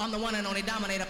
on the one and only dominator.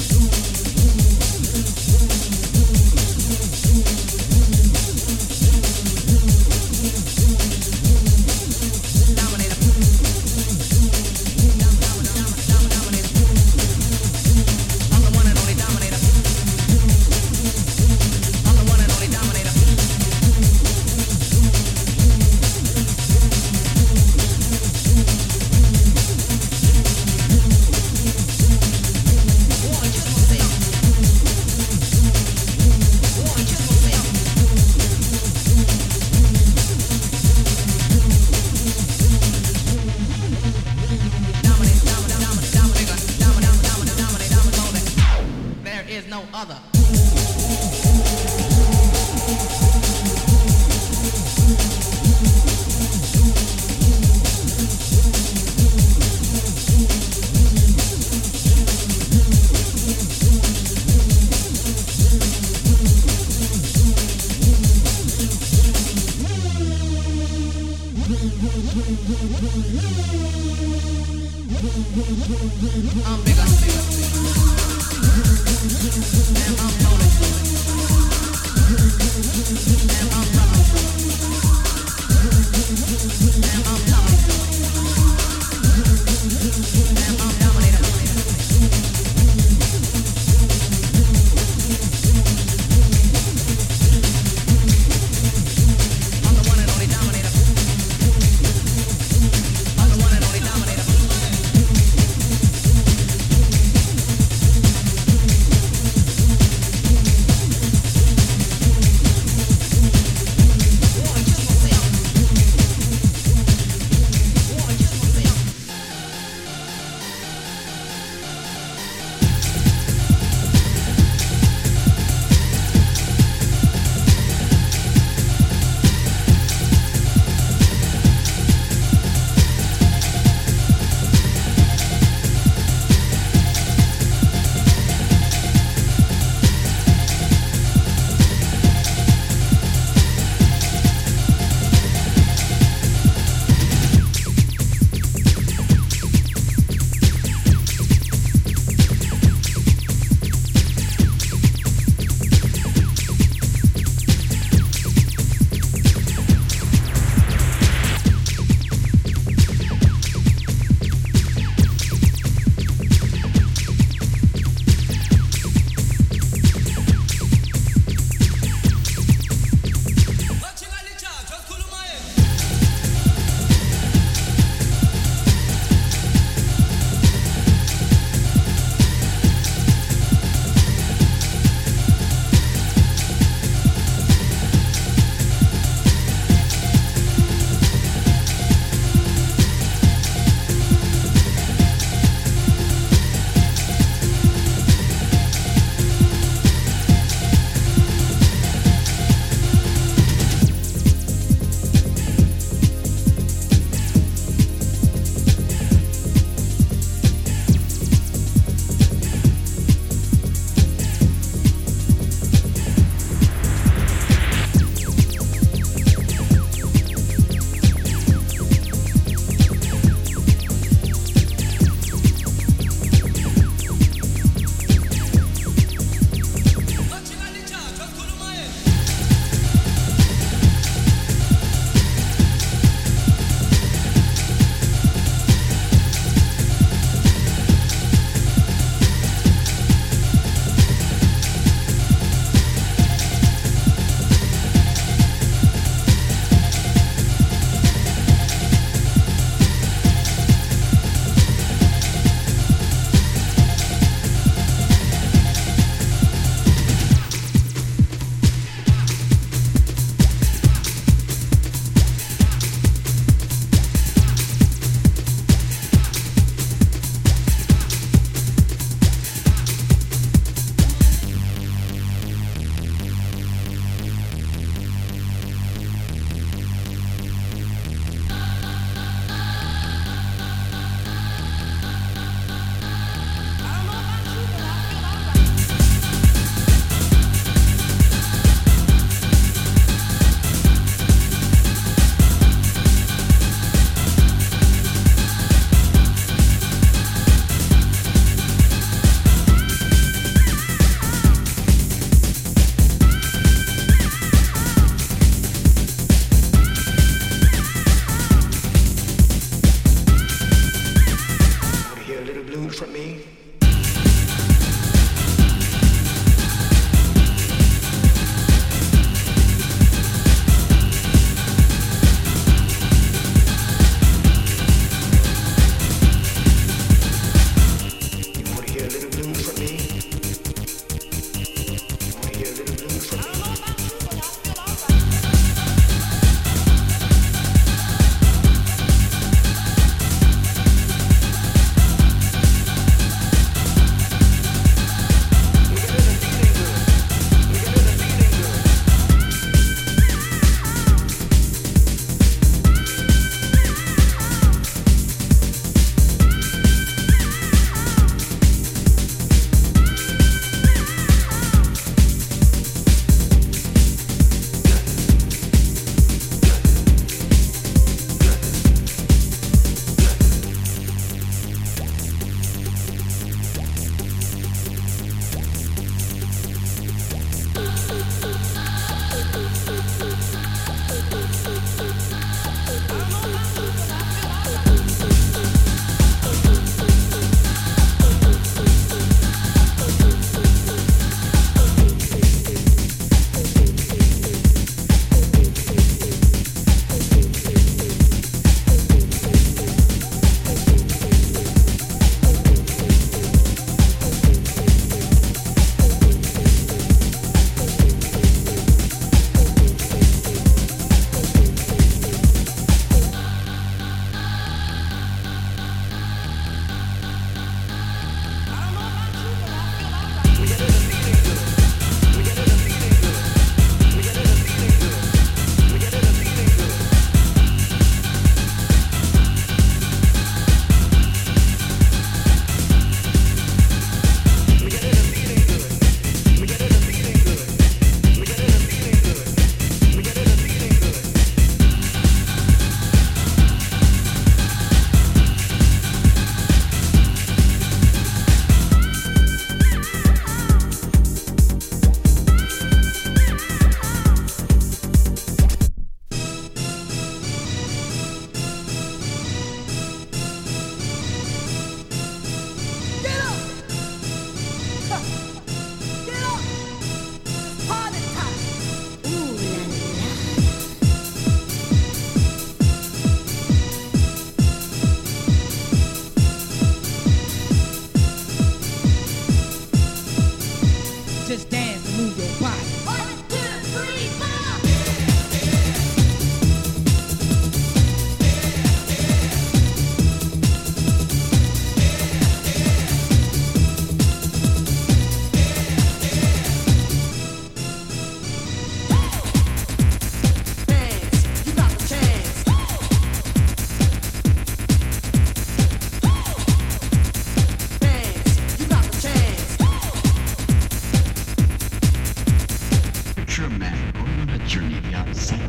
on a journey to the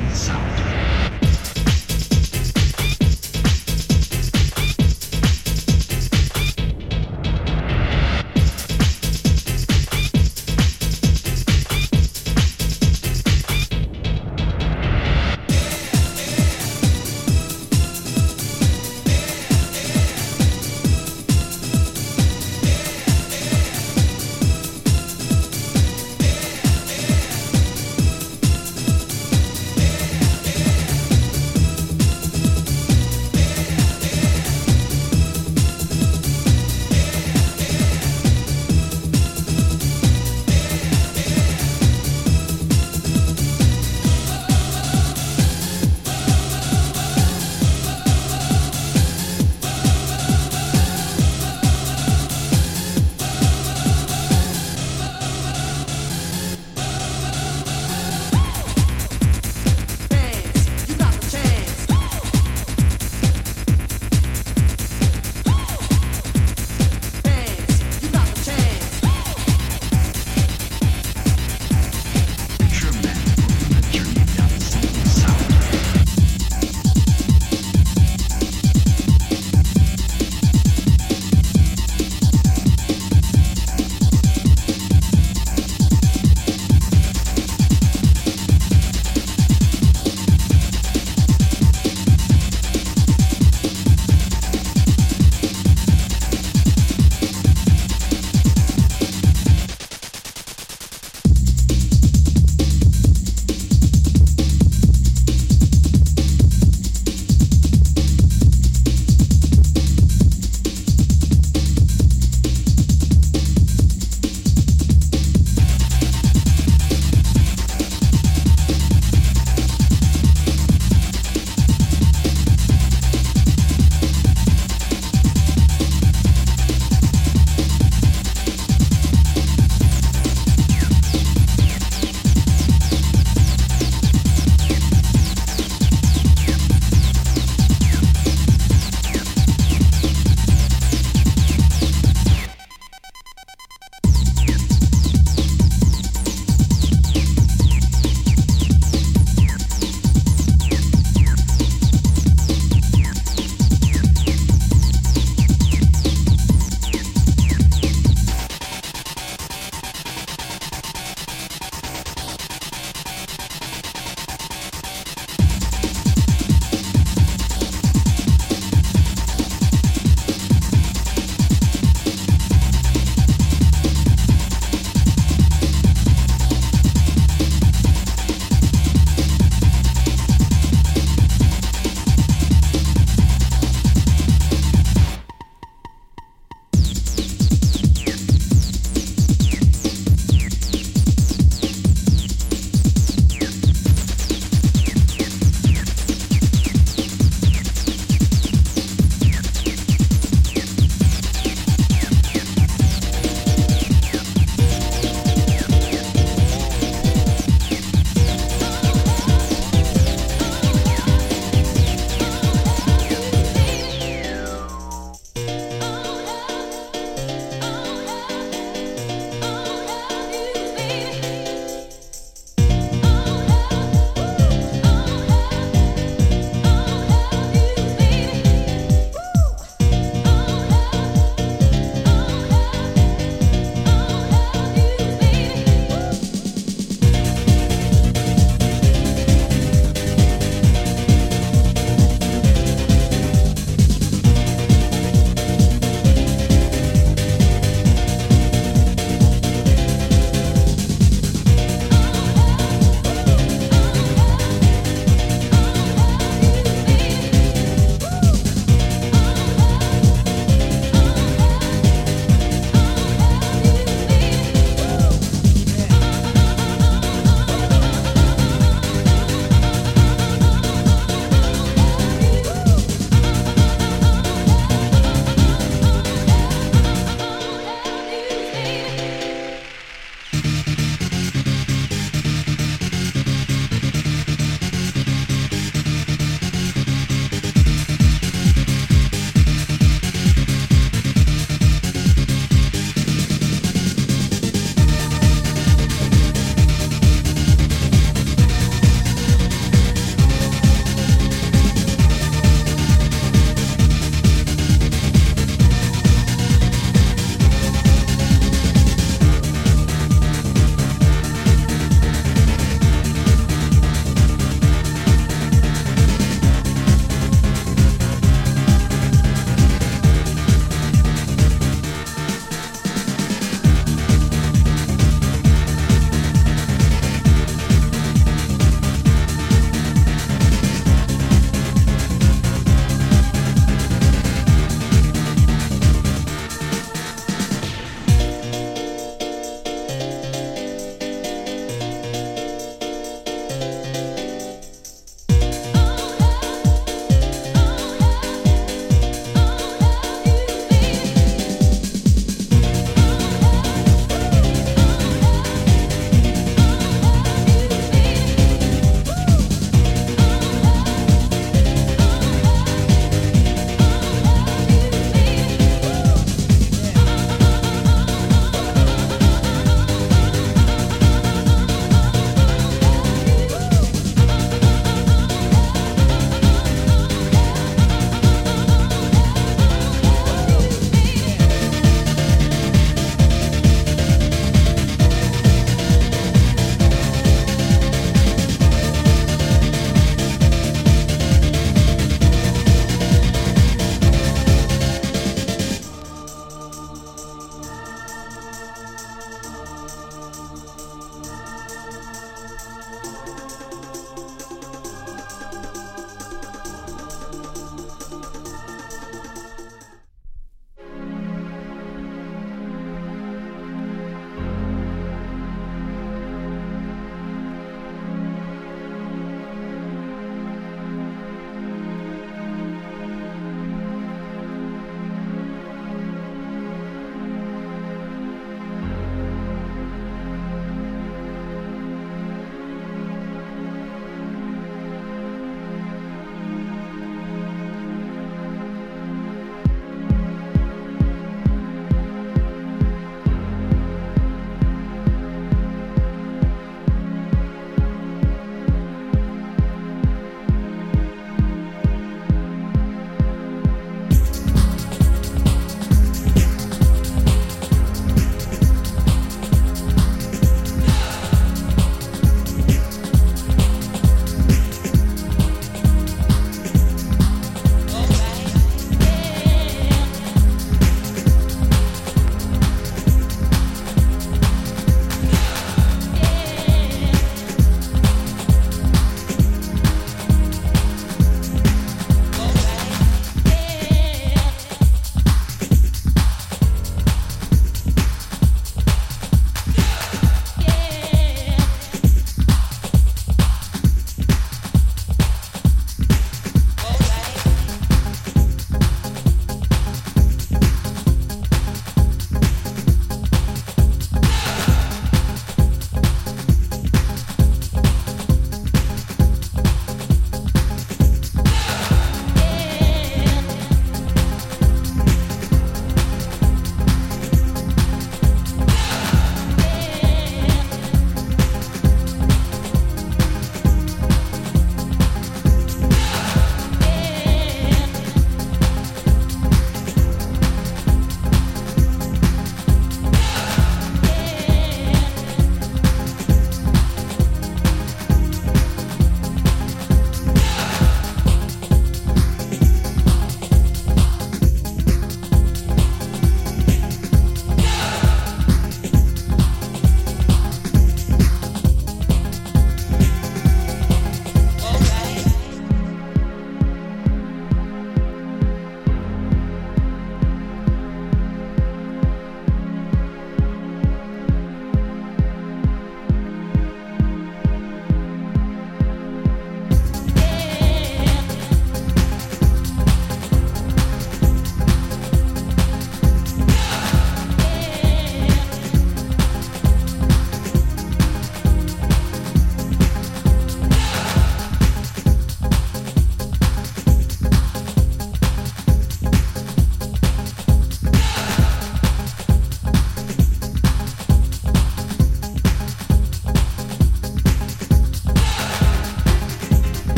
and south.